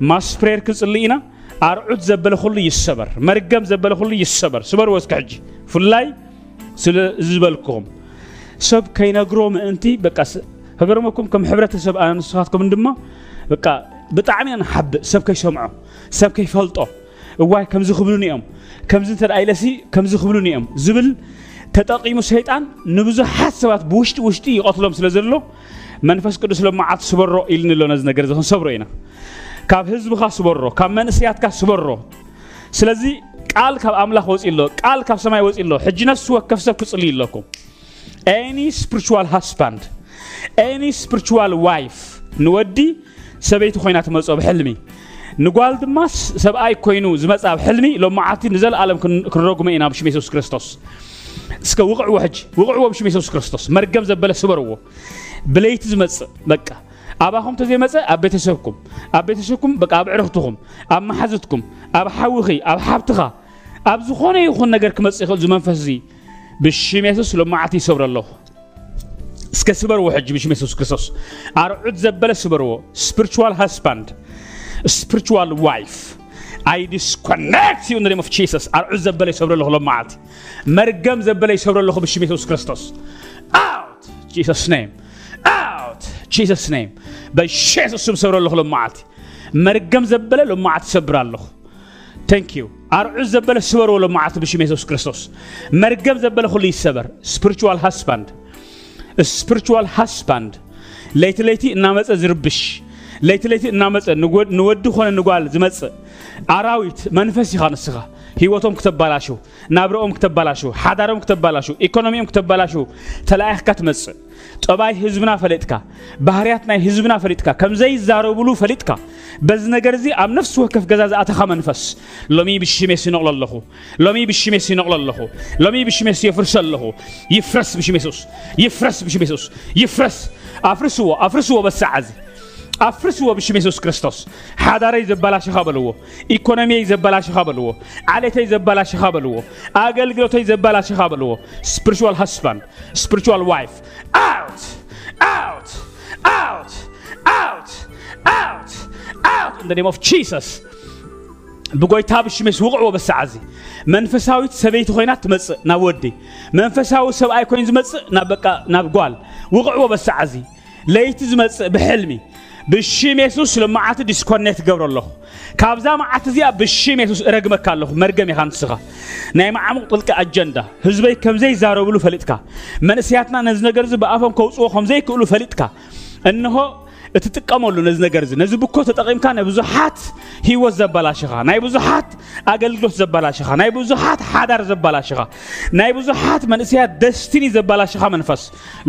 ماس كنسلينا أرعد زبل خلي يسبر مرقم زبل خلي يسبر سبر وسكحجي فلاي سل زبلكم سب كينا قروم أنتي بقى هقرمكم كم حبرة سب أنا نصحتكم دمّا بقى بتعمي أنا حب سب كي سمعه سب كي فلطه واي كم زخبلوني أم كم زنت الأيلسي كم زخبلوني أم زبل تتقيم الشيطان نبزو حسبات بوشت وشتي يقتلهم سلزلو منفس كدس لما عاد صبرو إلن اللو نزنا قرزهم ካብ ህዝብኻ ስበሮ ካብ መንእስያትካ ስበሮ ስለዚ ቃል ካብ ኣምላኽ ወፂ ኣሎ ቃል ካብ ሰማይ ወፂ ኣሎ ሕጂ ነፍሲ ወከፍ ሰብ ክፅል ኣለኩም ኤኒ ስፕሪል ሃስባንድ ኤኒ ስፕሪል ዋይፍ ንወዲ ሰበይቲ ኮይና ትመፅኦ ብሕልሚ ንጓል ድማ ሰብኣይ ኮይኑ ዝመፃ ብሕልሚ ሎማዓቲ ንዘለኣለም ክንረጉመ ኢና ብሽም የሱስ ክርስቶስ እስከ ውቕዕዎ ሕጂ ውቕዕዎ ብሽም የሱስ ክርስቶስ መርገም ዘበለ ስበርዎ ብለይቲ ዝመፅእ በቃ أباكم تزي مسا أبي تشوفكم أبي تشوفكم بق أبي عرفتكم أب محزتكم أب حوخي أب حبتها أب زخونة يخون نجر كمس إخل زمان فزي بالشم يسوس ما عتي صبر الله سك سكسبر وحج مش مسوس كسوس أرعد زبالة سبرو spiritual husband spiritual wife I disconnect you in the name of Jesus the أرعد زبالة سبر الله لما عتي مرقم زبالة سبر الله بالشم Jesus كريستوس out Jesus name out ጂሰስ ኔም በኢየሱስ ስም ሰብረለኹ ልምዓት መርገም ዘበለ ልምዓት ሰብራለኹ ተንክ ዩ አርዑ ዘበለ ስበርዎ ልምዓት ብሽም የሱስ ክርስቶስ መርገም ዘበለ ኩሉ ይሰበር ስፕሪቹዋል ሃስባንድ ስፕሪቹዋል ሃስባንድ ለይቲ ለይቲ እናመፀ ዝርብሽ ለይቲ ለይቲ እናመፀ ንወዲ ኮነ ንጓል ዝመፅእ ኣራዊት መንፈስ ኢኻ ንስኻ ህይወቶም ክተባላሹ ናብረኦም ክተባላሹ ሓዳሮም ክተባላሹ ኢኮኖሚኦም ክተባላሹ ተላኣኽካ ትመፅእ طبای حزبنا فلیت که بحریات نه حزبنا فلیت که کم زی زارو بلو فلیت که بزنگرزی ام نفس و کف جزاز آت خم نفس لامی بشی مسی نقل الله خو لامی بشی مسی نقل الله خو لامی بشی الله خو یفرس بشی مسوس یفرس بشی مسوس بس عزی ኣፍርስዎ ብሽም የሱስ ክርስቶስ ሓዳረይ ዘበላሽኻ በልዎ ኢኮኖሚየይ ዘበላሽኻ በልዎ ዓሌተይ ዘበላሽኻ በልዎ ኣገልግሎተይ ዘበላሽኻ በልዎ ስፕሪቹዋል ሃስባንድ ስፕሪቹዋል ዋይፍ ኣውት ኣውት ኣውት ኣውት ኣውት ኣውት ኢን ኔም ኦፍ ጂሰስ ብጎይታ ብሽሜስ ውቕዕዎ በሳዓ እዚ መንፈሳዊት ሰበይቲ ኮይና ትመፅእ ናብ ወዲ መንፈሳዊ ሰብኣይ ኮይኑ ዝመፅእ ናብ ጓል ውቕዕዎ በሳዓ እዚ ለይቲ ዝመፅእ ብሕልሚ ብሽም የሱስ ልመዓት ዲስኮኔክት ገብሮ ኣለኹ ካብዛ መዓት እዚኣ ብሽም የሱስ ረግመካ ኣለኹ መርገም ኢኻ ንስኻ ናይ መዓሙቕ ጥልቂ ኣጀንዳ ህዝበይ ከምዘይዛረብሉ ፈሊጥካ መንእስያትና ነዚ ነገር እዚ ብኣፎም ከውፅዎ ከምዘይክእሉ ፈሊጥካ እንሆ እትጥቀመሉ ነዚ ነገር እዚ ነዚ ብኮ ተጠቒምካ ናይ ብዙሓት ህይወት ዘበላሽኻ ናይ ብዙሓት ኣገልግሎት ዘበላሽኻ ናይ ብዙሓት ሓዳር ዘበላሽኻ ናይ ብዙሓት መንእስያት ደስቲኒ ዘበላሽኻ መንፈስ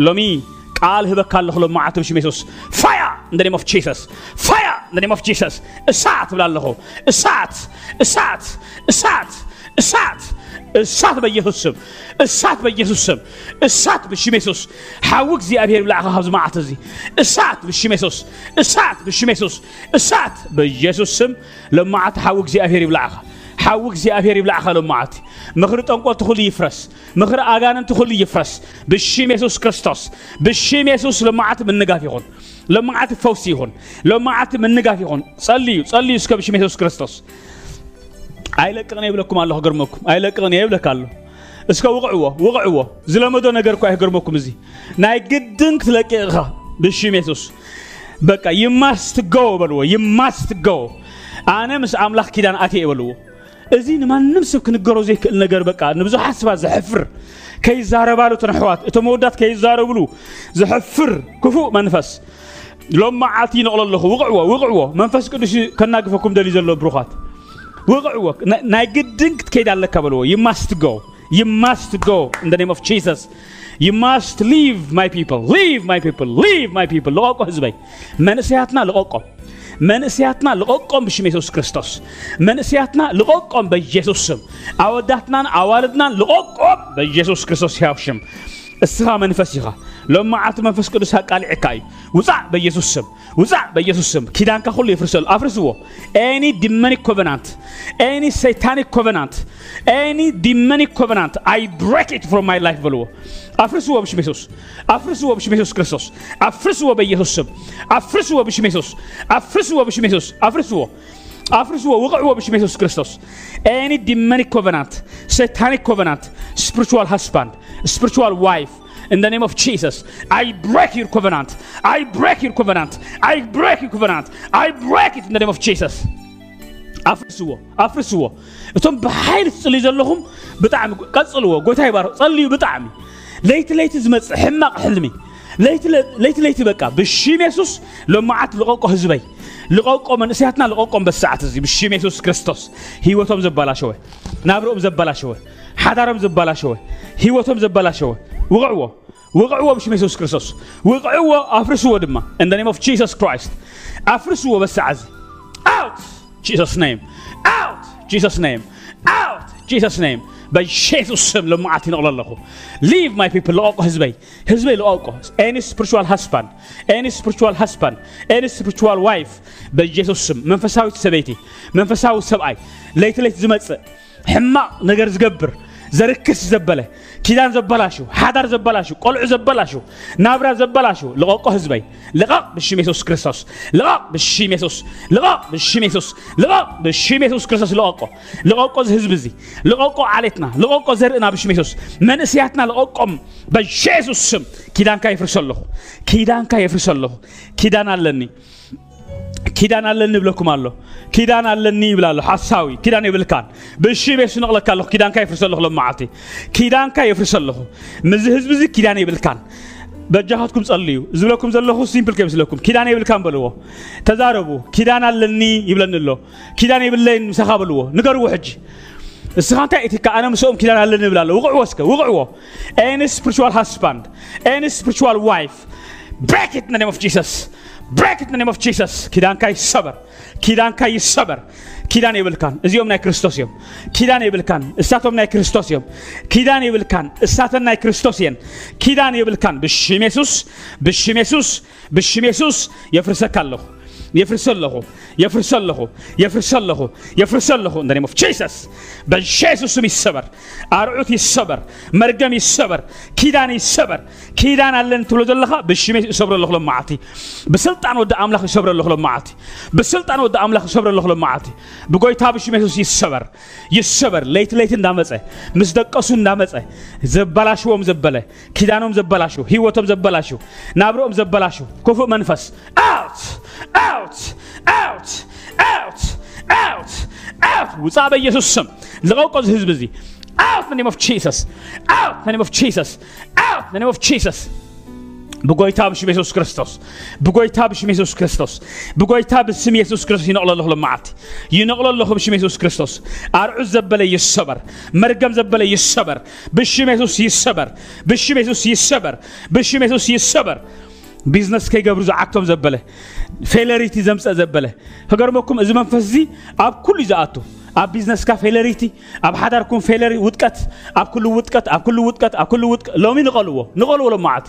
ሎሚ ቃል ህበ ካለ ሁሉ ማዓት ብሽ ኢየሱስ ፋያ ኢን ዘ ኔም ኦፍ ጂሰስ ፋያ ኢን ዘ ኔም ኦፍ ጂሰስ እሳት ብላለሁ እሳት እሳት እሳት እሳት እሳት በኢየሱስ ስም እሳት በኢየሱስ ስም እሳት ብሽም ኢየሱስ ሓዊ እግዚኣብሔር ብላዕኻ ካብዚ መዓት እዚ እሳት ብሽም ኢየሱስ እሳት ብሽም ኢየሱስ እሳት በኢየሱስ ስም ለመዓት ሓዊ እግዚኣብሔር ይብላዕኻ حاوك زي أفير يبلع خلو معتي مخر تنقل تخلي يفرس مخر أغانا تخلي يفرس بالشيم يسوس كريستوس بالشيم يسوس لمعات من نقاف يخون لمعات فوسي يخون لمعات من نقاف يخون صليو صليو سكب بالشيم يسوس كريستوس أيلا كغني يبلكم الله قرمكم أيلا كغني يبلك الله اسكا وقعوا وقعوا زلمدو نقر كواه قرمكم زي ناي قدنك تلاقيها بالشيم يسوس بكا you must go بلو you أنا مش أملاك كدان أتي بلو እዙይ ንማንም ሰብ ክንገሮ ዘይክእል ነገር በቃ ንብዙሓት ሰባት ዘሕፍር ከይዛረባሉ እተን ኣሕዋት እቶም መወዳት ከይዛረብሉ ዘሕፍር ክፉእ መንፈስ ሎም መዓልቲ ይነቕሎ ኣለኹ ውቕዕዎ ውቕዕዎ መንፈስ ቅዱስ ከናግፈኩም ደልዩ ዘሎ ብሩኻት ውቕዕዎ ናይ ግድን ክትከይድ ኣለካ በልዎ ይማስት ጎ ይማስት ጎ ኢን ደ ኔም ኦፍ ጂሰስ You must leave my people. Leave my people. Leave my people. لقاكو حزبي. منسياتنا لقاكو. መንእስያትና ልቆቆም ብሽም የሱስ ክርስቶስ መንእስያትና ልቆቆም በኢየሱስ ስም አወዳትናን አዋልድናን ልቆቆም በኢየሱስ ክርስቶስ ያውሽም እስኻ መንፈስ ኢኻ ለማዓት መንፈስ ቅዱስ አቃልዕካ እዩ ውፃእ በኢየሱስ ስም ውፃእ በኢየሱስ ስም ኪዳንካ ሁሉ ይፍርሰሉ አፍርስዎ ኤኒ ዲመኒክ ኮቨናንት ኤኒ ሰይታኒክ ኮቨናንት ኤኒ ዲመኒክ ኮቨናንት አይ ብሬክ ኢት ፍሮም ማይ ላይፍ በልዎ አፍርስዎ ብሽም የሱስ አፍርስዎ ብሽም የሱስ ክርስቶስ አፍርስዎ በኢየሱስ ስም አፍርስዎ ብሽም የሱስ አፍርስዎ ብሽም የሱስ አፍርስዎ አፍርስዎ ውቅዕዎ ብሽም የሱስ ክርስቶስ ኤኒ ዲመኒክ ኮቨናንት ሰይታኒክ ኮቨናንት ስፕሪቹዋል ሃስባንድ ስፕሪቹዋል ዋይፍ in the name of Jesus. I break your covenant. I break your covenant. I break your covenant. I break it in the name of Jesus. አፍርስዎ አፍርስዎ እቶም ብሓይሊ ዝፅልዩ ዘለኹም ብጣዕሚ ቀፅልዎ ጎታ ይባርክ ፀልዩ ብጣዕሚ ለይቲ ለይቲ ዝመፅእ ሕማቕ ሕልሚ ለይቲ ለይቲ በቃ ብሽም የሱስ ሎማዓት ልቐቆ ህዝበይ ልቐቆ መንእስያትና ልቐቆም በሰዓት እዚ ብሽም የሱስ ክርስቶስ ህይወቶም ዘባላሸወ ናብርኦም ዘባላሸወ ሓዳሮም ዘባላሸወ ህይወቶም ዘባላሸወ وقعوا وقعوا مش ميسوس كريستوس وقعوا أفرسوا دما in the name of Jesus Christ أفرسوا بس عزي out Jesus name out Jesus name out Jesus name በኢየሱስ ስም ልማዓት ነው ለለኹ ሊቭ ማይ ፒፕል ለኦቆ ህዝበይ ህዝበይ ለኦቆ ኤኒ ስፕሪቹዋል ሃስባንድ ኤኒ ስፕሪቹዋል ሃስባንድ ኤኒ ስፕሪቹዋል ዋይፍ በኢየሱስ ስም መንፈሳዊት ሰበይቲ መንፈሳዊ ሰብኣይ ለይቲ ለይቲ ዝመፅእ ሕማቕ ነገር ዝገብር ዘርክስ ዘበለ ኪዳን ዘበላሹ ሓዳር ዘበላሹ ቆልዑ ዘበላሹ ናብራ ዘበላሹ ልቐቆ ህዝበይ ልቐቕ ብሽም የሱስ ክርስቶስ ልቐቕ ብሽም የሱስ ልቐቕ ብሽም የሱስ ልቐቕ ብሽም የሱስ ክርስቶስ ልቐቆ ልቐቆ እዚ ህዝቢ እዚ ልቐቆ ዓሌትና ልቐቆ ዘርእና ብሽም የሱስ መንእስያትና ልቐቆም በሸ የሱስ ስም ኪዳንካ የፍርስ ኣለኹ ኪዳንካ የፍርስ ኣለኹ ኪዳን ኣለኒ كيدان على النبي لكم الله كيدان على النبي الله حساوي كيدان يبلكان كان بالشي بيسنق لك الله كيدان كيف يفرس الله معاتي كيدان كيف يفرس الله مزهز مزه كيدان يبلكان كان بجهاتكم صليو زلكم زلكم سيمبل كيف زلكم كيدان يبلكان كان بلوه تزاربو كيدان على النبي يبلن الله كيدان يبلين مسخ بلوه نقر وحج سخان تأتي كأنا مسوم كيدان على النبي الله وقع وسكة وقع و any spiritual husband any spiritual wife break it in the name of Jesus ብሬክ ኢን ኔም ኦፍ ጂሰስ ኪዳንካ ይሰበር፣ ኪዳንካ ይሰበር። ኪዳን ይብልካን እዚኦም ናይ ክርስቶስ እዮም ኪዳን ይብልካን እሳቶም ናይ ክርስቶስ እዮም ኪዳን ይብልካን እሳተን ናይ ክርስቶስ እየን ኪዳን ይብልካን ብሽም የሱስ ብሽም የሱስ ብሽም የሱስ የፍርሰካ يفرسلخو يفرسلخو يفرسلخو يفرسلخو in the name of Jesus በኢየሱስ ስም ይሰበር አርዑት ይሰበር መርገም ይሰበር ኪዳን ይሰበር ኪዳን አለን ትብሎ ዘለኻ ብሽሜ ይሰብረለኹ ለመዓቲ ብስልጣን ወዲ ኣምላኽ ይሰብረለኹ ለመዓቲ ብስልጣን ወዲ ኣምላኽ ይሰብረለኹ ለመዓቲ ብጎይታ ብሽሜ ኢየሱስ ይሰበር ይሰበር ለይት ለይት እንዳመፀ ምስ ደቀሱ እንዳመፀ ዘበላሽዎም ዘበለ ኪዳኖም ዘበላሹ ህይወቶም ዘበላሹ ናብርኦም ዘበላሹ ክፉእ መንፈስ ኣውት out out out out out ውፃ በኢየሱስ ስም ልቀውቀው ዚ ህዝብ እዚ out the name of Jesus out the name of Jesus out the name of Jesus በጎይታ ብሽም የሱስ ክርስቶስ በጎይታ ብሽም የሱስ ክርስቶስ በጎይታ ብስም የሱስ ክርስቶስ ይነቅለለሁ ለማዓት ይነቅለለሁ ብሽም የሱስ ክርስቶስ አርዑ ዘበለ ይሰበር መርገም ዘበለ ይሰበር ብሽም የሱስ ይሰበር ብሽም የሱስ ይሰበር ብሽም የሱስ ይሰበር ቢዝነስ ከይገብሩ ዝዓቶም ዘበለ ፌለሪቲ ዘምፀእ ዘበለ ከገርመኩም እዚ መንፈስ እዚ ኣብ ኩሉ እዩ ዝኣቱ ኣብ ቢዝነስካ ፌለሪቲ ኣብ ሓዳርኩም ፌለሪ ውጥቀት ኣብ ኩሉ ውጥቀት ኣብ ኩሉ ውጥቀት ኣብ ኩሉ ውጥቀት ሎሚ ንቐልዎ ንቐልዎ ሎ መዓልቲ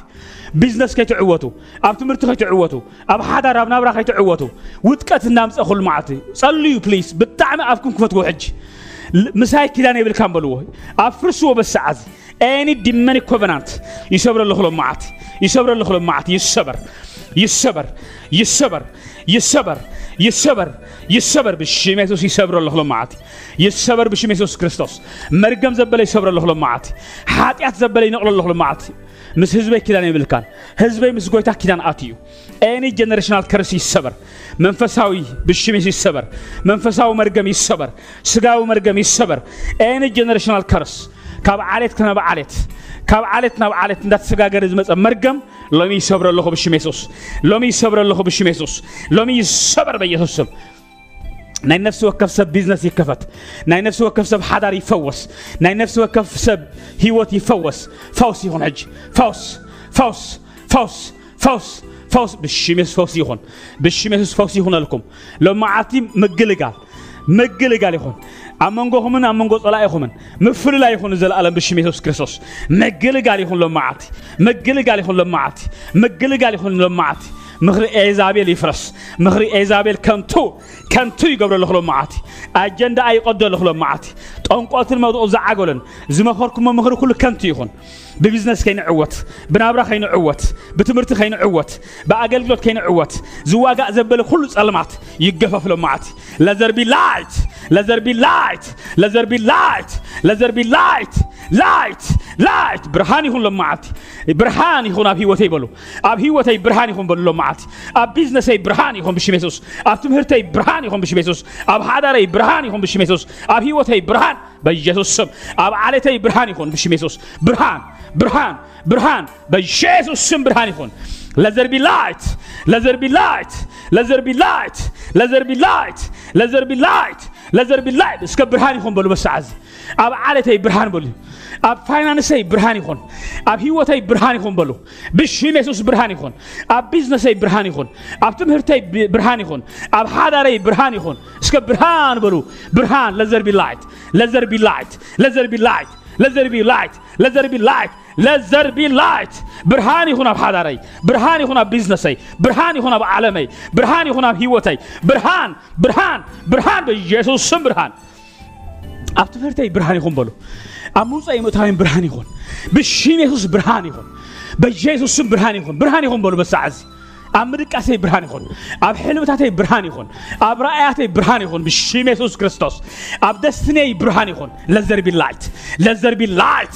ቢዝነስ ከይትዕወቱ ኣብ ትምህርቲ ከይትዕወቱ ኣብ ሓዳር ኣብ ናብራ ከይትዕወቱ ውጥቀት እናምፀእ ኩሉ መዓልቲ ጸልዩ ፕሊዝ ብጣዕሚ ኣብኩም ክፈትዎ ሕጂ ምሳይ ኪዳን የብልካ ንበልዎ ኣብ ፍርስዎ በሰዓዚ ኤኒ ዲመኒ ኮቨናንት ይሰብረ ኣለኹሎም መዓልቲ يسبر الخلق معت يسبر يسبر يسبر يسبر يسبر يسبر بشم يسوس يصبر الله معت يسبر بشم يسوس كريستوس مرقم زبل يسبر الله معت حاتيات زبل ينقل الله معت ምስ ህዝበይ ኪዳን ይብልካን ህዝበይ ምስ ጎይታ ኪዳን ኣትዩ ኤኒ ጀነሬሽናል ከርስ ይሰበር መንፈሳዊ ብሽሜስ ይሰበር መንፈሳዊ መርገም يصبر ስጋዊ መርገም يصبر ኤኒ ጀነሬሽናል كرس كاب ዓሌት كنا ዓሌት ካብ ዓለት ናብ ዓለት እንዳተሰጋገረ ዝመፀ መርገም ሎሚ ይሰብረ ኣለኹ ብሽም የሱስ ሎሚ ይሰብረ ኣለኹ ብሽም የሱስ ሎሚ ይሰበር በኢየሱስ ስም ናይ ነፍሲ ወከፍ ሰብ ቢዝነስ ይከፈት ናይ ነፍሲ ወከፍ ሰብ ሓዳር ይፈወስ ናይ ነፍሲ ወከፍ ሰብ ሂወት ይፈወስ ፈውስ ይኹን ሕጂ ፈውስ ፈውስ ፈውስ ፈውስ ፈውስ ብሽም የሱስ ፈውስ ይኹን ብሽም የሱስ ፈውስ ይኹን አልኩም ሎሚ መዓልቲ ምግልጋል ምግልጋል ይኹን خمن أمانغو صلاة خمن مفر لا يخون زل ألم بشمي يسوع كريستوس مجل قال يخون لهم معتي مجل قال يخون لهم معتي مجل قال يخون لهم معتي مخري إيزابيل يفرس مخري إيزابيل كنتو كنتو يقبل له خلهم معتي أجندة أي قدر له خلهم قاتل ما الموضوع زعقولن زما خوركم مخري كل كنتو يخون ببزنس كين عوت بنابرة كين عوت بتمرت كين عوت بأقل كاين عوت زواجا زبل كل صلمات يقفف لهم معتي لازر بي لايت Let there be light. Let there be light. Let there be light. light. ላይት ብርሃን ይሁን ለማዓልቲ ብርሃን ይኹን ኣብ ሂወተይ በሉ ኣብ ሂወተይ ብርሃን ይኹን በሉ ለማዓልቲ ኣብ ቢዝነሰይ ብርሃን ይኹን ብሽም የሱስ ኣብ ትምህርተይ ብርሃን ይኹን ብሽም የሱስ ኣብ ሓዳረይ ብርሃን ይኹን ብሽም የሱስ ኣብ ሂወተይ ብርሃን በኢየሱስ ስም ኣብ ዓለተይ ብርሃን ይኹን ብሽም የሱስ ብርሃን ብርሃን ብርሃን በኢየሱስ ስም ብርሃን ይኹን Let there be light. Let there be light. Let there be light. Let there be light. Let there be light. Let there be light. እስከ ብርሃን ይኹን በሉ መሳዓዚ ኣብ ዓለተይ ብርሃን በሉ ኣብ ፋይናንሰይ ብርሃን ይኹን ኣብ ሂወተይ ብርሃን ይኹን በሉ ብሽም የሱስ ብርሃን ይኹን ኣብ ቢዝነሰይ ብርሃን ይኹን ኣብ ትምህርተይ ብርሃን ይኹን ኣብ ሓዳረይ ብርሃን ይኹን እስከ ብርሃን በሉ ብርሃን let there be light let there be light let there be light let there be light let there be light let there be light ብርሃን ይኹን ኣብ ሓዳረይ ብርሃን ይኹን ኣብ ቢዝነሰይ ብርሃን ይኹን ኣብ ዓለመይ ብርሃን ይኹን ኣብ ሂወተይ ብርሃን ብርሃን ብርሃን በኢየሱስ ስም ብርሃን ኣብ ትምህርተይ ብርሃን ይኹን በሉ ኣብ ምውፃእ ምእታዊን ብርሃን ይኹን ብሽን የሱስ ብርሃን ይኹን በኢየሱስ ስም ብርሃን ይኹን ብርሃን ይኹን በሉ በሳዕ እዚ ኣብ ምድቃሰይ ብርሃን ይኹን ኣብ ሕልምታተይ ብርሃን ይኹን ኣብ ረኣያተይ ብርሃን ይኹን ብሽም የሱስ ክርስቶስ ኣብ ደስትነይ ብርሃን ይኹን ለዘርቢ ላይት ለዘርቢ ላይት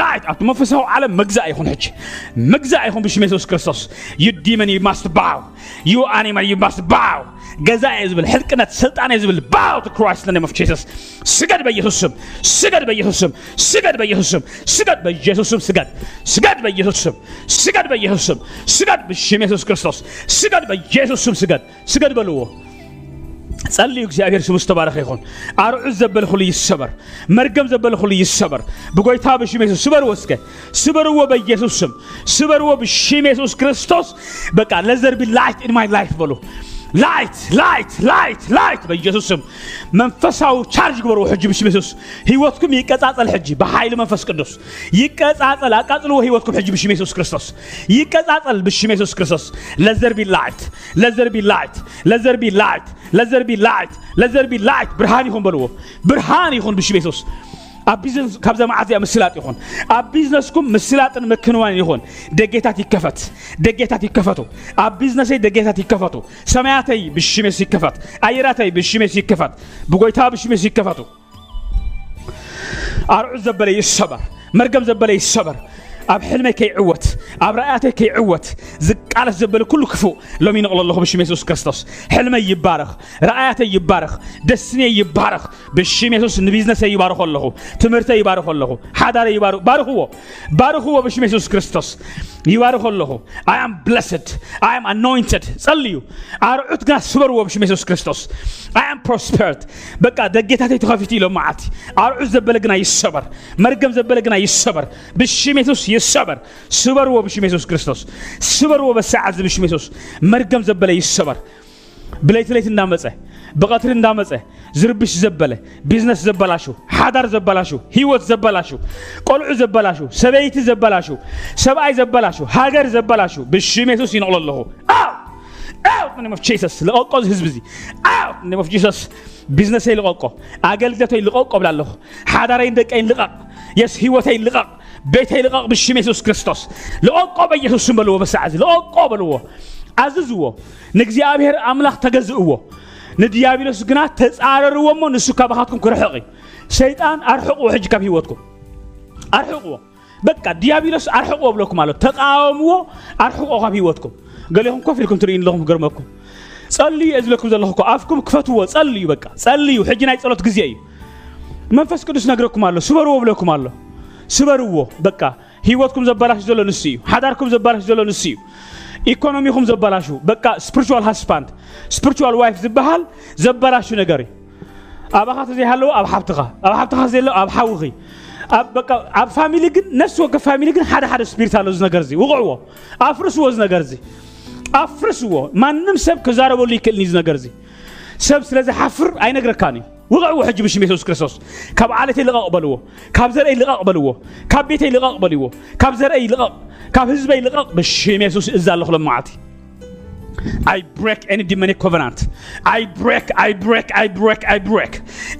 ላይት ኣብቲ መንፈሳዊ ዓለም መግዛእ ይኹን ሕጂ መግዛእ ይኹን ብሽም የሱስ ክርስቶስ ዩ ዲመን ዩ ማስት ባው ዩ ኣኒማል ዩ ማስት ባው ገዛኤ ዝብል ሕልቅነት ስልጣነ ዝብል ባው ቱ ክራይስት ኔም ኦፍ ጂሰስ ስገድ በኢየሱስ ስም ስገድ በኢየሱስ ስም ስገድ በኢየሱስ ስም ስገድ በኢየሱስ ስም ስገድ ስገድ በኢየሱስ ስም ስገድ በኢየሱስ ስም ስገድ በሽም ኢየሱስ ክርስቶስ ስገድ በኢየሱስ ስም ስገድ ስገድ በልዎ ጸልዩ እግዚአብሔር ስሙ ዝተባረኸ ይኹን ኣርዑዝ ዘበለ ኩሉ ይሰበር መርገም ዘበለ ኩሉ ይሰበር ብጎይታ ብሽም የሱስ ስበርዎ እስከ ስበርዎ በኢየሱስ ስም ስበርዎ ብሽም የሱስ ክርስቶስ በቃ ለዘር ቢ ላይት ኢን ማይ ላይፍ በሉ ላይት ላይት ላይት ላይት በኢየሱስ ስም መንፈሳዊ ቻርጅ ግበሩ ሕጂ ብስም ኢየሱስ ህይወትኩም ይቀጻጸል ሕጂ በኃይል መንፈስ ቅዱስ ይቀጻጸል አቃጽሎ ህይወትኩም ሕጂ ብስም ኢየሱስ ክርስቶስ ይቀጻጸል ብስም ኢየሱስ ክርስቶስ ለዘር ቢ ላይት ለዘር ቢ ላይት ለዘር ቢ ላይት ለዘር ቢ ላይት ለዘር ቢ ላይት ብርሃን ይሁን በልዎ ብርሃን ይሁን ብስም ኢየሱስ ኣብ ቢዝነስ ካብ መዓዝ እያ ምስላጥ ይኹን ኣብ ቢዝነስኩም ምስላጥን ምክንዋን ይኹን ደጌታት ይከፈት ደጌታት ይከፈቱ ኣብ ቢዝነሰይ ደጌታት ይከፈቱ ሰማያተይ ብሽሜስ ይከፈት ኣየራተይ ብሽሜስ ይከፈት ብጎይታ ብሽሜስ ይከፈቱ ኣርዑ ዘበለ ይሰበር መርገም ዘበለ ይሰበር ኣብ ሕልመይ ከይዕወት ኣብ ረኣያተይ ከይዕወት ዝቃለስ ዘበለ ኩሉ ክፉእ ሎሚ ነቕሎ ኣለኹ ብሽም የሱስ ክርስቶስ ሕልመይ ይባረኽ ረኣያተይ ይባረኽ ደስንየ ይባረኽ ብሽም የሱስ ንቢዝነሰይ ይባርኾ ኣለኹ ትምህርተይ ይባርኾ ኣለኹ ሓዳረ ባርኽዎ ባርኽዎ ብሽም የሱስ ክርስቶስ ይባርኾ ኣለኹ ኣይ ኣም ብለስድ ኣይ ኣም ኣኖይንተድ ጸልዩ ኣርዑት ግና ስበርዎ ብሽም የሱስ ክርስቶስ ኣይ ኣም ፕሮስፐርድ በቃ ደጌታተይ ተኸፊቱ ኢሎም መዓልቲ ኣርዑት ዘበለ ግና ይሰበር መርገም ዘበለ ግና ይሰበር ብሽም የሱስ يسبر سبر وبشم ميسوس كريستوس سبر وبسعز بشم ميسوس مرقم زبله يسبر بليت ليت اندامصه بقطر اندامصه زربش زبله بيزنس زبلاشو حدار زبلاشو هيوت زبلاشو قلع زبلاشو سبيت زبلاشو سبعي زبلاشو هاجر زبلاشو بشم ميسوس ينقل الله آه! out in the name of Jesus ልቀቆ ህዝብ እዚ out in the name of Jesus ቢዝነሰይ ልቀቆ ኣገልግሎተይ ልቀቆ ብላለኹ ሓዳረይን ደቀይን ልቐቕ የስ ሂወተይ ልቐቕ بيت هيلقا بالشمس يسوس كريستوس لأقاب يسوس سمبلوه بس عزي لأقاب الوه عززوه نكزي أبيهر أملاخ تغزئوه ندي أبيهر سكنا تسعرر ومو نسوكا بخاتكم كرحقي شيطان أرحق وحجك في وطكم أرحق وو بكا ديابيلوس أرحق وو بلوكم على تقاوم وو أرحق وو في وطكم قال لهم كيف لكم ترين لهم قرمكم صلي أزلكم ذا أفكم كفتوا وو بكا صلي وحجنا يتصلوا تقزي أي منفس كدس نقركم على سوبر وو بلوكم سبروه بكا هيوتكم زبالاش زولو نسيو حداركم زبالاش زولو نسيو ايكونوميكم زبالاشو بكا سبيرتشوال هاسباند سبيرتشوال وايف زبحال زبالاشو نغري ابا خاطر زي حلو ابا حبتغا ابا حبتغا زي لو ابا حوغي اب بكا اب فاميلي كن نفس وك فاميلي كن حدا حدا سبيرت على زنا غرزي وقعو افرسو زنا غرزي افرسو ما نم سب كزارو لي كل ني زنا سب سلازي حفر اي نغركاني ውቕዕዎ ሕጂ ብሽም የሱስ ክርስቶስ ካብ ዓለተይ ልቐቕ በልዎ ካብ ዘርአይ ልቐቕ በልዎ ካብ ቤተይ ልቐቕ በልዎ ካብ ዘርአይ ልቐቕ ካብ ህዝበይ ልቐቕ ብሽም የሱስ እዛ ኣለኹ ለመዓልቲ I break any demonic covenant. I break, I break, I break, I break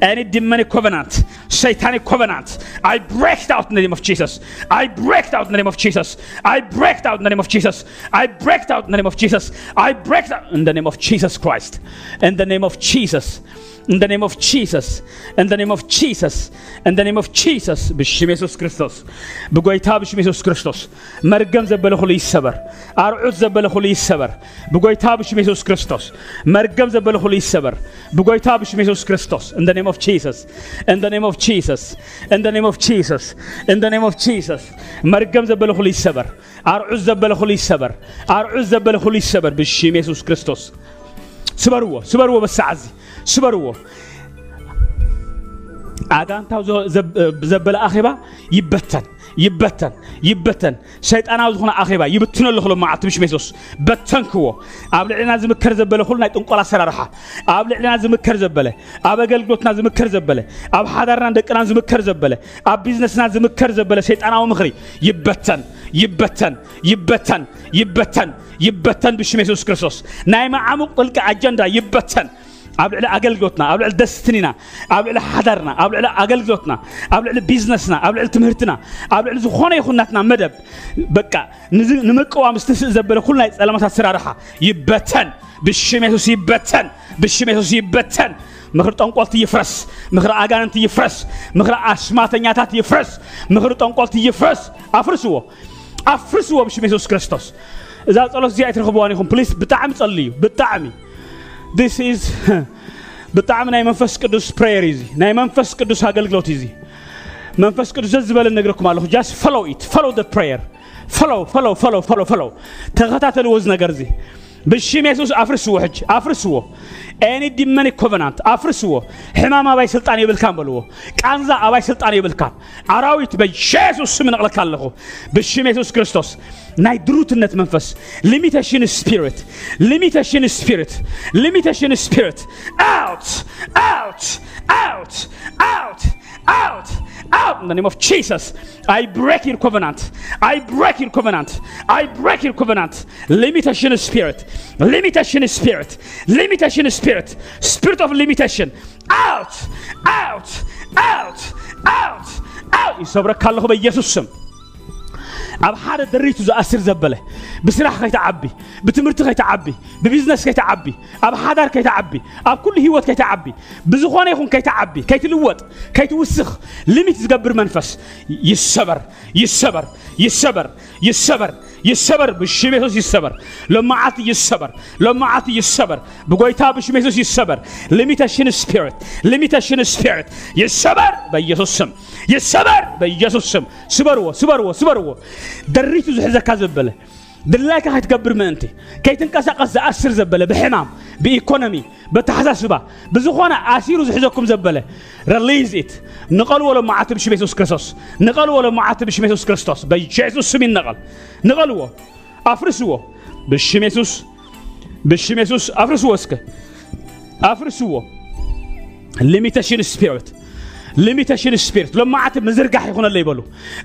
any demonic covenant, satanic covenant. I break it out in the name of Jesus. I break it out in the name of Jesus. I break it out in the name of Jesus. I break it out in the name of Jesus. I break it out in the name of Jesus Christ. In the name of Jesus in the name of Jesus, in the name of Jesus, in the name of Jesus, Bishimesus Christos, Bugaitabishimesus Christos, Mergam the Belholy Sever, Aruz the Belholy Sever, Bugaitabishimesus Christos, Mergam the Belholy Sever, Bugaitabishimesus Christos, in the name of Jesus, in the name of Jesus, in the name of Jesus, in the name of Jesus, Mergam the Belholy Sever, Aruz the Belholy Sever, Aruz the Belholy Sever, Bishimesus Christos, Sverwa, Sverwa Sazi. ስበርዎ ኣጋንታው ዘበለ አኼባ ይበተን ይበተን ይበተን ሰይጣናዊ ዝኾነ ኣኼባ ይብትነሉ ክሎ መዓልቲ ምሽ የሱስ በተንክዎ ኣብ ልዕልና ዝምከር ዘበለ ኩሉ ናይ ጥንቆል ኣሰራርሓ ኣብ ልዕልና ዝምከር ዘበለ ኣብ ኣገልግሎትና ዝምከር ዘበለ ኣብ ሓዳርና ደቅና ዝምከር ዘበለ ኣብ ቢዝነስና ዝምከር ዘበለ ሰይጣናዊ ምኽሪ ይበተን ይበተን ይበተን ይበተን ይበተን ብሽመ የሱስ ክርስቶስ ናይ መዓሙቕ ጥልቂ ኣጀንዳ ይበተን ኣብ ልዕሊ ኣገልግሎትና ኣብ ልዕሊ ደስትኒና ኣብ ልዕሊ ሓዳርና ኣብ ልዕሊ ኣገልግሎትና ኣብ ልዕሊ ቢዝነስና ኣብ ልዕሊ ትምህርትና ኣብ ልዕሊ ዝኾነ ይኹንናትና መደብ በቃ ንምቅዋም ዝተስእ ዘበለ ኩሉ ናይ ፀለማታት ስራርሓ ይበተን ብሽም የሱስ ይበተን ብሽም የሱስ ይበተን ምክሪ ጠንቆልቲ ይፍረስ ምክሪ ኣጋንንቲ ይፍረስ ምክሪ ኣስማተኛታት ይፍረስ ምክሪ ጠንቆልቲ ይፍረስ ኣፍርስዎ ኣፍርስዎ ብሽም የሱስ ክርስቶስ እዛ ፀሎት እዚኣ ይትረኽብዋ ኒኹም ፕሊስ ብጣዕሚ ጸልዩ ብጣዕሚ ዲስ ኢዝ ብጣዕሚ ናይ መንፈስ ቅዱስ ፕሬየር እዚ ናይ መንፈስ ቅዱስ ኣገልግሎት እዚ መንፈስ ቅዱስ ዘዝበለ ነግረኩም ኣለኹ ጃስ ፈሎ ኢት ፈሎ ደ ፕሬየር ፈሎ ፈሎ ፈሎ ፈሎ ፈሎ ተኸታተልዎ እዚ ነገር እዚ ብሽም የሱስ አፍርስዎ ሕጅ አፍርስዎ ኤኒ ዲመኒ ኮቨናንት አፍርስዎ ሕማም አባይ ስልጣን የብልካን በልዎ ቃንዛ አባይ ስልጣን የብልካን አራዊት በኢየሱስ ስም ነቕለካ ኣለኹ ብሽም የሱስ ክርስቶስ ናይ ድሩትነት መንፈስ ሊሚቴሽን ስፒሪት ሊሚቴሽን ስፒሪት ሊሚቴሽን ስፒሪት ኣውት ኣውት ኣውት ኣውት ኣውት out ah, in the name of Jesus. I break your covenant. I break your covenant. I break your covenant. Limitation spirit. Limitation spirit. Limitation spirit. Spirit of limitation. Out! Out! Out! Out! Out! ይሰብረካለሁ በኢየሱስ Jesus. أب حارة دريت وزا أسير زبلة بسرح كي تعبي بتمرت كي تعبي ببزنس كي تعبي أب حادر كي تعبي أب كل هيوت كي تعبي بزخوان يخون كي تعبي كي تلوت كي توسخ لم تزقبر منفس يسبر يسبر يسبر يسبر, يسبر بشم يسوس يسبر لمعات يسبر لمعات يسبر بقويታ بشم يسبر limitation spirit limitation spirit يسبر በኢየሱስ ስም يسبر በኢየሱስ ስም ስበርዎ ስበርዎ ስበርዎ زحزة ዝሕዘካ بله دلاك من أنت كي تنقصقص عشر زبله بحمام بإيكونومي بتحسسبا بزخونا عشيرو زحزكم زبله ريليز إت نقل ولا معاتب شي بيسوس كريستوس نقل ولا معاتب شي بيسوس كريستوس بيسوس سمين نقل نقلوا أفرسوا بشم يسوس بشم يسوس أفرسوا اسك أفرسوا ليميتيشن سبيريت ሊሚቴሽን ስፒሪት ልምዓቲ ምዝርጋሕ ይኹነለ ይበሉ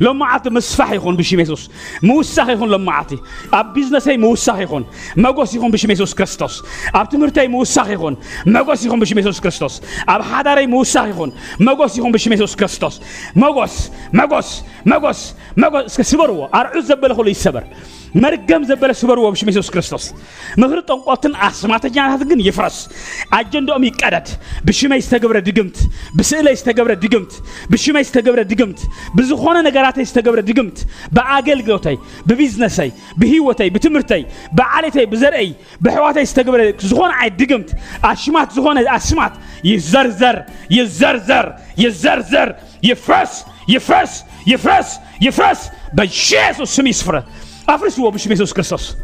ልምዓቲ ምስፋሕ ይኹን ብሽም የሱስ ምውሳኽ ይኹን ልምዓቲ ኣብ ቢዝነሰይ ምውሳኽ ይኹን መጎስ ይኹን ብሽም የሱስ ክርስቶስ ኣብ ትምህርተይ ምውሳኽ ይኹን መጎስ ይኹን ብሽም የሱስ ክርስቶስ ኣብ ሓዳረይ ምውሳኽ ይኹን መጎስ ይኹን ብሽም የሱስ ክርስቶስ መጎስ መጎስ መጎስ መጎስ ስበርዎ ኣርዑዝ ዘበለ ኩሉ ይሰበር مرقم زبل سوبر وابش ميسوس كريستوس مهر تنقاطن أسمات هذا جن يفرس عجن دومي كادت بشما يستجبر دقمت بسئلة يستجبر دقمت بشما يستجبر دقمت بزخوانة نجارات يستجبر دقمت بأقل جوتي ببيزنسي بهيوتي بتمرتي بعالتي بزرعي بحواتي يستقبر زخونة عيد دقمت أشمات زخونة أسمات يزرزر يزرزر يزرزر يفرس يفرس يفرس يفرس بجيسوس سم يسفره أفرسوا بشي ميسوس كرسوس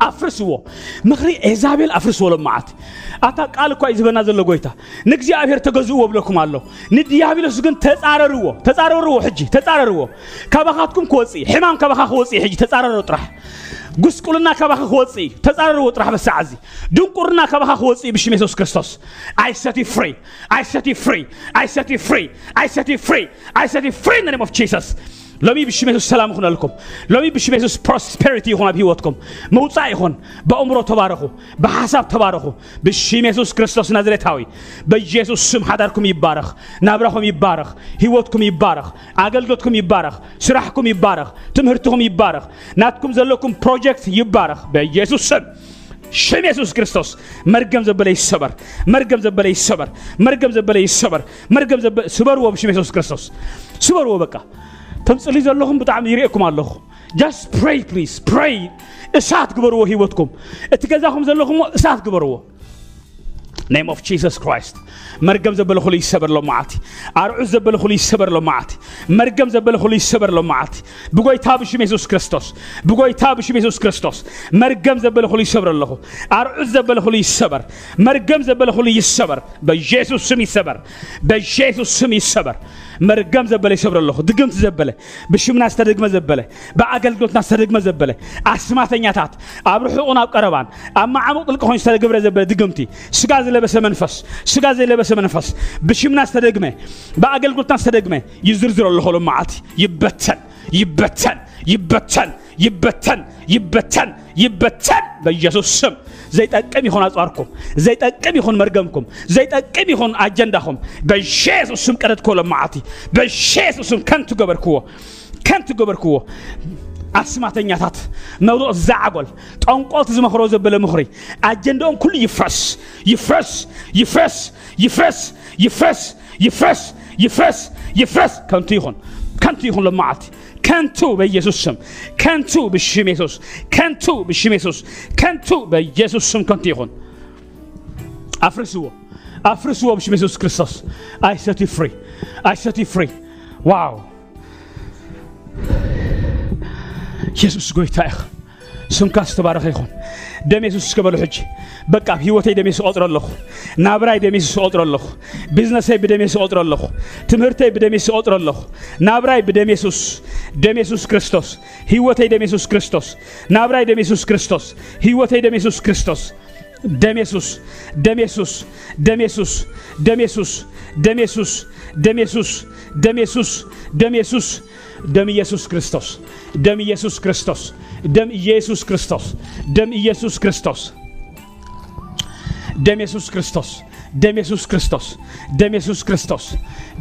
أفرسوا مخري إزابيل أفرسوا لهم معات أتا قال كوا إزبنا ذل لغويتا نكزي أبير تغزوا بلكم الله ندي أبير سجن تزارروا تزارروا حجي تزارروا كبخاتكم كوصي حمام كبخا خوصي حجي تزارروا ترح قس قلنا كبخا خوصي تزارروا ترح بس عزي دون قرنا كبخا خوصي بشي ميسوس كرسوس I set you free I set you free I set you free I set you free I set you free in the name of Jesus ሎሚ ብሽም የሱስ ሰላም ይኹን አልኩም ሎሚ ብሽም የሱስ ፕሮስፔሪቲ ይኹን ኣብ ሂወትኩም ምውፃእ ይኹን በእምሮ ተባረኹ ብሓሳብ ተባረኹ ብሽም የሱስ ክርስቶስ ናዝሬታዊ በኢየሱስ ስም ሓዳርኩም ይባረኽ ናብራኹም ይባረኽ ሂወትኩም ይባረኽ ኣገልግሎትኩም ይባረኽ ስራሕኩም ይባረኽ ትምህርትኩም ይባረኽ ናትኩም ዘለኩም ፕሮጀክት ይባረኽ በኢየሱስ ስም شم يسوس كريستوس مرقم زبل يسبر مرقم زبل يسبر مرقم زبل يسبر مرقم زبل سبر وبشم يسوس كريستوس سبر وبكا تمسلي زلهم بتعم يريكم الله just pray please pray اسات قبروا هيوتكم اتكذاهم زلهم اسات قبروا name of Jesus Christ مرقم زبل خلي يسبر له معتي أرعز زبل خلي يسبر له معتي مرقم زبل خلي يسبر له معتي بقوي تاب شم يسوع كريستوس بقوي تاب شم يسوع كريستوس مرقم زبل خلي يسبر له أرعز زبل خلي يسبر مرقم زبل خلي يسبر بجيسوس سم يسبر بجيسوس سم يسبر مرقم زبل يسبر له دقم زبلة بشم ناس تدق مزبلة بأقل قلت ناس تدق مزبلة أسمع ثنيات أبرحوا أنا قربان أما عمود الكهون تدق زبلة دقمتي سكاز ዘለበሰ መንፈስ ስጋ ዘለበሰ መንፈስ ብሽምናስ ተደግመ ብኣገልግሎትናስ ተደግመ ይዝርዝር ኣለኸሎ መዓልቲ ይበተን ይበተን ይበተን ይበተን ይበተን ይበተን በኢየሱስ ስም ዘይጠቅም ይሆን ኣፅዋርኩም ዘይጠቅም ይሆን መርገምኩም ዘይጠቅም ይሆን ኣጀንዳኹም በኢየሱስ ስም ቀደድክዎ ሎ መዓልቲ በኢየሱስ ስም ከንቲ ገበርክዎ ከንቲ ገበርክዎ ኣስማተኛታት መብርቕ ዝዛዓጎል ጠንቆልቲ ዝመክሮ ዘበለ ምኽሪ ኣጀንዳኦም ኩሉ ይፍረስ ይፍረስ ይፍረስ ይፍረስ ይፍረስ ይፍረስ ይፍረስ ይፍረስ ከንቱ ይኹን ከንቱ ይኹን ሎመዓልቲ ከንቱ በኢየሱስ ስም ከንቱ ብሽም የሱስ ከንቱ ብሽም የሱስ ከንቱ በኢየሱስ ስም ከንቱ ይኹን ኣፍርስዎ ኣፍርስዎ ብሽም የሱስ ክርስቶስ ኣይ ሰት ፍሪ ኣይ ሰት ፍሪ ዋው ኢየሱስ ጐይታ ስምካ ዝተባረኸ ይኹን ደም የሱስ እስከበሎ ሕጂ በቃ ህይወተይ ደም የሱ ቆፅሮ ኣለኹ ናብራይ ደም የሱስ ቆፅሮ ኣለኹ ቢዝነሰይ ብደም የሱ ቆፅሮ ኣለኹ ትምህርተይ ብደም የሱ ቆፅሮ ኣለኹ ናብራይ ብደም የሱስ ደም የሱስ ክርስቶስ ህይወተይ ደም የሱስ ክርስቶስ ናብራይ ደም የሱስ ክርስቶስ ህይወተይ ደም የሱስ ክርስቶስ ደም የሱስ ደም የሱስ ደም የሱስ ደም የሱስ ደም የሱስ ደም የሱስ ደም የሱስ ደም የሱስ demi Yesus Kristus, demi Yesus Kristus, demi Yesus Kristus, demi Yesus Kristus, demi Yesus Kristus. ደም የሱስ ክርስቶስ ደም የሱስ ክርስቶስ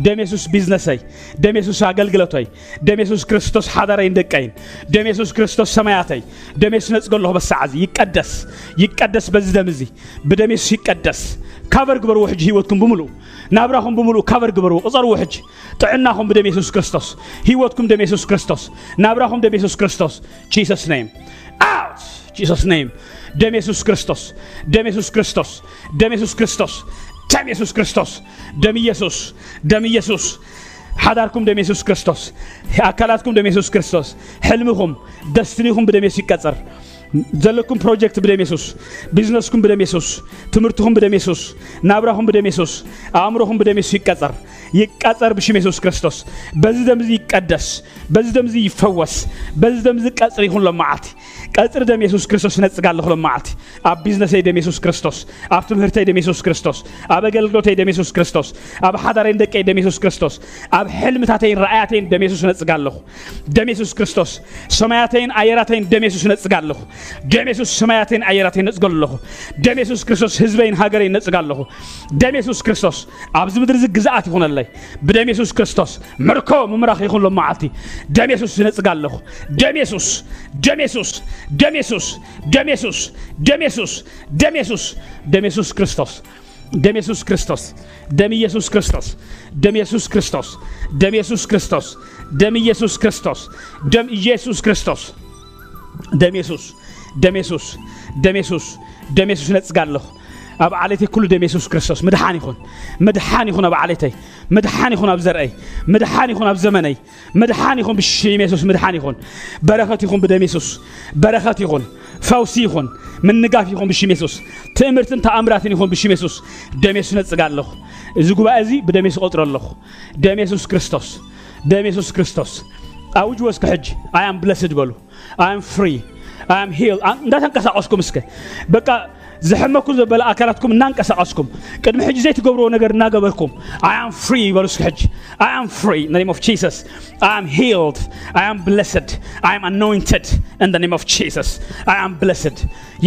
ደም የሱስ ቢዝነሰይ ደም የሱስ አገልግሎተይ ደም የሱስ ክርስቶስ ሓዳረይን ደቀይን ደም የሱስ ክርስቶስ ሰማያተይ ደም የሱስ ነፅገለኹ በሳዕ ይቀደስ ይቀደስ በዚ ደም እዚ ብደም የሱስ ይቀደስ ካቨር ግበርዎ ሕጂ ሂወትኩም ብምሉእ ናብራኹም ብምሉእ ካቨር ግበርዎ ቕፀርዎ ሕጂ ጥዕናኹም ብደም የሱስ ክርስቶስ ሂወትኩም ደም የሱስ ክርስቶስ ናብራኹም ደም የሱስ ክርስቶስ ጂሰስ ነይም አውት ጂሰስ ነይም ደም የሱስ ክርስቶስ ደም የሱስ ክርስቶስ ደም የሱስ ክርስቶስ ደም የሱስ ክርስቶስ ደም ኢየሱስ ደም ኢየሱስ ሓዳርኩም ደም የሱስ ክርስቶስ ኣካላትኩም ደም የሱስ ክርስቶስ ሕልምኹም ደስትኒኹም ብደም የሱስ ይቀፀር ዘለኩም ፕሮጀክት ብደም የሱስ ቢዝነስኩም ብደም የሱስ ትምህርትኹም ብደም የሱስ ናብራኹም ብደም የሱስ ኣእምሮኹም ብደም የሱስ ይቀፀር ይቀፀር ብሽም የሱስ ክርስቶስ በዚ ደምዚ ይቀደስ በዚ ደምዚ ይፈወስ በዚ ደምዚ ቀፅሪ ይኹን መዓልቲ ቀፅሪ ደም የሱስ ክርስቶስ ነፅጋለኹ ሎም መዓልቲ ኣብ ቢዝነሰይ ደም የሱስ ክርስቶስ ኣብ ትምህርተይ ደም የሱስ ክርስቶስ ኣብ ኣገልግሎተይ ደም የሱስ ክርስቶስ ኣብ ሓዳረይን ደቀይ ደም የሱስ ክርስቶስ ኣብ ሕልምታተይን ረኣያተይን ደም የሱስ ነፅጋ ኣለኹ ደም የሱስ ክርስቶስ ሰማያተይን ኣየራተይን ደም የሱስ ነፅጋ ኣለኹ ደም የሱስ ሰማያተይን ኣየራተይን ነፅገሉ ኣለኹ ደም የሱስ ክርስቶስ ህዝበይን ሃገረይን ነፅጋ ኣለኹ ደም የሱስ ክርስቶስ ኣብዚ ምድሪ እዚ ግዛኣት ይኹነለይ ብደም የሱስ ክርስቶስ ምርኮ ምምራኽ ይኹን ሎም መዓልቲ ደም የሱስ ነፅጋ ኣለኹ ደም የሱስ ደም የሱስ ደም ኢየሱስ ደም ኢየሱስ ደም ኢየሱስ ደም ኢየሱስ ደም ኢየሱስ ክርስቶስ ደም ኢየሱስ ክርስቶስ ደም ኢየሱስ ክርስቶስ ደም ኢየሱስ ክርስቶስ ደም ኢየሱስ ክርስቶስ ደም ኢየሱስ ክርስቶስ ደም ኢየሱስ ክርስቶስ ደም ኢየሱስ ደም ኢየሱስ ደም ኢየሱስ ደም ኢየሱስ እነጽጋለሁ ኣብ ዓለይተይ ኩሉ ደም የሱስ ክርስቶስ ምድሓን ይኹን ምድሓን ይኹን ኣብ ዓለይተይ ምድሓን ይኹን ኣብ ዘርአይ ምድሓን ይኹን ኣብ ዘመነይ ምድሓን ይኹን ብሽም የሱስ ምድሓን ይኹን በረኸት ይኹን ብደም የሱስ በረኸት ይኹን ፈውሲ ይኹን ምንጋፍ ይኹን ብሽም የሱስ ትእምርትን ተኣምራትን ይኹን ብሽም የሱስ ደም የሱስ ነፅጋ ኣለኹ እዚ ጉባኤ እዚ ብደም የሱስ ቆፅሮ ኣለኹ ደም የሱስ ክርስቶስ ደም የሱስ ክርስቶስ ኣውጅ ወስኪ ሕጂ ኣይ ኣም ብለስድ በሉ ኣይ ኣም ፍሪ ኣይ ኣም ሂል እንዳተንቀሳቐስኩም እስከ በቃ ዝሕመኩም ዘበለ ኣካላትኩም እናንቀሳቐስኩም ቅድሚ ሕጂ ዘይትገብርዎ ነገር እናገበርኩም ኣይ ኣም ፍሪ ይበሉ እስኪ ሕጂ ኣይ ኣም ፍሪ ን ኔም ኦፍ ጂሰስ ኣይ ኣም ሂልድ ኣይ ኣም ብለስድ ኣይ ኣም ኣኖይንትድ ን ኔም ኦፍ ጂሰስ ኣይ ኣም ብለስድ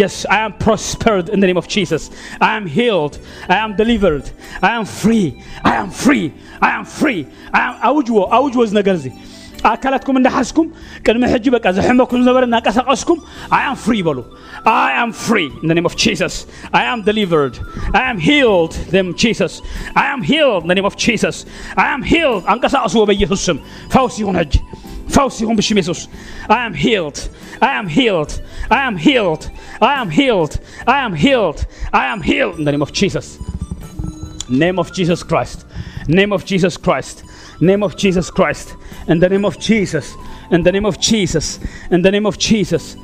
የስ ኣይ ኣም ፕሮስፐርድ ን ኔም ኦፍ ጂሰስ ኣይ ኣም ሂልድ ኣይ ኣም ደሊቨርድ ኣይ ኣም ፍሪ ኣይ ኣም ፍሪ ኣይ ኣም ፍሪ ኣውጅዎ ኣውጅዎ እዚ ነገር እዚ ኣካላትኩም እንዳሓዝኩም ቅድሚ ሕጂ በቃ ዘሕመኩም ዝነበረ እናቀሳቀስኩም ኣይ ኣም ፍሪ ይበሉ ኣይ ኣም ፍሪ ኢን ኔም ኦፍ ጂሰስ ኣይ ኣም ደሊቨርድ ኣይ ኣም ሂልድ ም ጂሰስ ኣይ ኣም ሂልድ ኔም ኦፍ ጂሰስ ኣይ ኣም ሂልድ ኣንቀሳቅስዎ በኢየሱስ ስም ፈውስ ይኹን ሕጂ ፈውስ ይሁን ብሽም የሱስ አይ አም ሂልድ አይ አም ሂልድ አይ አም ሂልድ አይ አም ሂልድ አይ አም ሂልድ አይ አም ሂልድ ኢን ኔም ኦፍ ጂሰስ ኔም ኦፍ ጂሰስ ክራይስት ኔም ኦፍ ጂሰስ ክራይስት name of Jesus Christ, in the name of Jesus, in the name of Jesus, in the name of Jesus,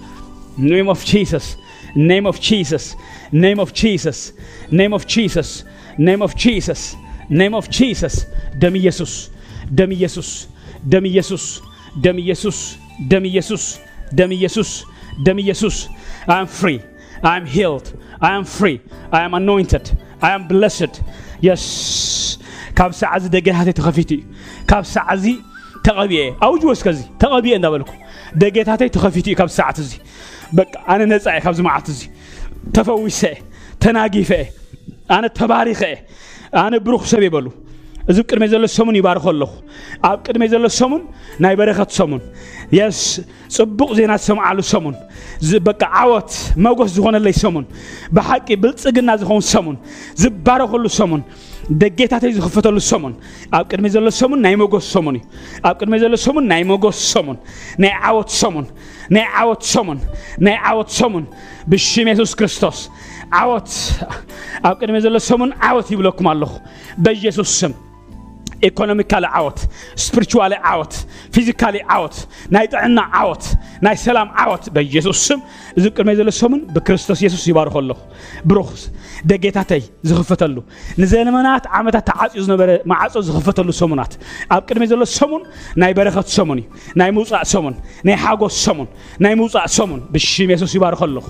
name of Jesus, name of Jesus, name of Jesus, name of Jesus, name of Jesus, name of Jesus, demi Jesus, demi Jesus, demi Jesus, demi Jesus, demi Jesus, demi Jesus, demi Jesus, I am free, I am healed, I am free, I am anointed, I am blessed. Yes. ካብ ሰዓት ዝደገሃተይ ተኸፊቱ እዩ كاب سعزي تغبيه أو جوز كذي تغبيه نبلكو دقيت هاتي تخفيتي كاب ساعتزي بق أنا نزع كاب زمعتزي تفويسه تناقيفه أنا تباريخه أنا بروخ سبي بلو እዚ ኣብ ቅድመይ ዘሎ ሰሙን ይባርኾ ኣለኹ ኣብ ቅድመይ ዘሎ ሰሙን ናይ በረኸት ሰሙን የስ ፅቡቕ ዜና ዝሰምዓሉ ሰሙን በቃ اللي መጎስ بحكي بلت سجن ብልፅግና ዝኸውን ሰሙን ዝባረኸሉ ሰሙን ደጌታ ተይዙ ክፈተሉ ሰሙን ኣብ ቅድሚ ዘሎ ሰሙን ናይ መጎስ ሰሙን እዩ ኣብ ቅድሚ ዘሎ ሰሙን ናይ መጎስ ሰሙን ናይ ዓወት ሰሙን ናይ ዓወት ሰሙን ናይ ዓወት ሰሙን ብሽም የሱስ ክርስቶስ ዓወት ኣብ ቅድሚ ዘሎ ሰሙን ዓወት ይብለኩም ኣለኹ በየሱስ ስም ኢኮኖሚካሊ ዓወት ስፕሪቹዋሊ ዓወት ፊዚካሊ ዓወት ናይ ጥዕና ዓወት ናይ ሰላም ዓወት በኢየሱስ ስም እዚ ቅድመ ዘሎ ሰሙን ብክርስቶስ የሱስ ይባርኸ ኣለኹ ብሩኽ ደጌታተይ ዝኽፈተሉ ንዘለመናት ዓመታት ተዓፅኡ ዝነበረ ማዓፆ ዝኽፈተሉ ሰሙናት ኣብ ቅድሚ ዘሎ ሰሙን ናይ በረኸት ሰሙን እዩ ናይ ምውፃእ ሰሙን ናይ ሓጎስ ሰሙን ናይ ምውፃእ ሰሙን ብሽም የሱስ ይባርኽ ኣለኹ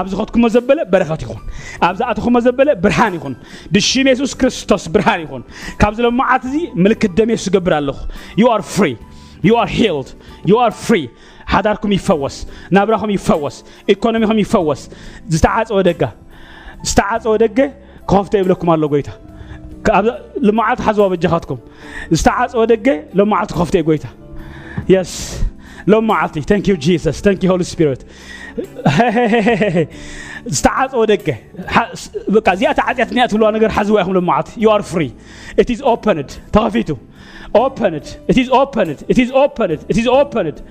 ኣብ ዝኸትኩሞ ዘበለ በረኸት ይኹን ኣብ ዝኣትኹሞ ዘበለ ብርሃን ይኹን ብሽም የሱስ ክርስቶስ ብርሃን ይኹን ካብዚ ሎመዓት እዚ ምልክት ደም የሱስ ዝገብር ኣለኹ ዩ ኣር ፍሪ ዩ ኣር ሂልድ ዩ ኣር ፍሪ ሓዳርኩም ይፈወስ ናብራኹም ይፈወስ ኢኮኖሚኹም ይፈወስ ዝተዓፀወ ደጋ استعصوا دقة كوفت يبلكم الله قويتا لما عاد حزوا بجهاتكم استعصوا ودقة لما عاد كوفت جويتها يس لما عطي ثانك يو جيسس ثانك يو هولي سبيريت استعصوا دقة بقى زيادة عزيات نيات ولا نقر حزوا أهم لما عاد you are free it is opened تغفيتو open it it is open it it is open it it is open it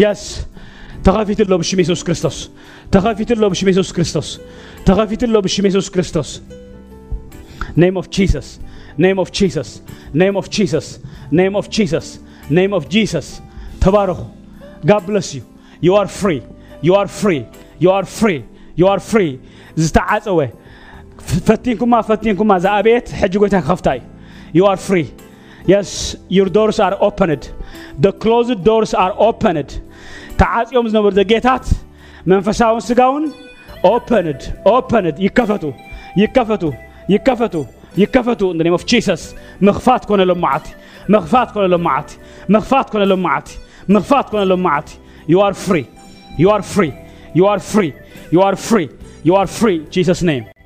yes تغفيت الله بشم يسوس كريستوس تغفيت الله بشم يسوس كريستوس Tagħafit illhom biex Jesus Kristus. Name of Jesus. Name of Jesus. Name of Jesus. Name of Jesus. Name of Jesus. Tabaruch. God bless you. You are free. You are free. You are free. You are free. ዝተዓፀወ ፈቲንኩማ ፈቲንኩማ እዛ ኣቤት ሕጂ ጎይታ ክኸፍታ እዩ You are free. Yes, your doors are opened. The closed doors are opened. ዝነበሩ ዘጌታት መንፈሳውን ስጋውን open it, open it, يكفتوا يكفتوا يكفتوا يكفتوا in the name of Jesus مخفات كون لمعتي مخفات كون لمعتي مخفات كون لمعتي مخفات كون لمعتي you are free you are free you are free you are free you are free Jesus name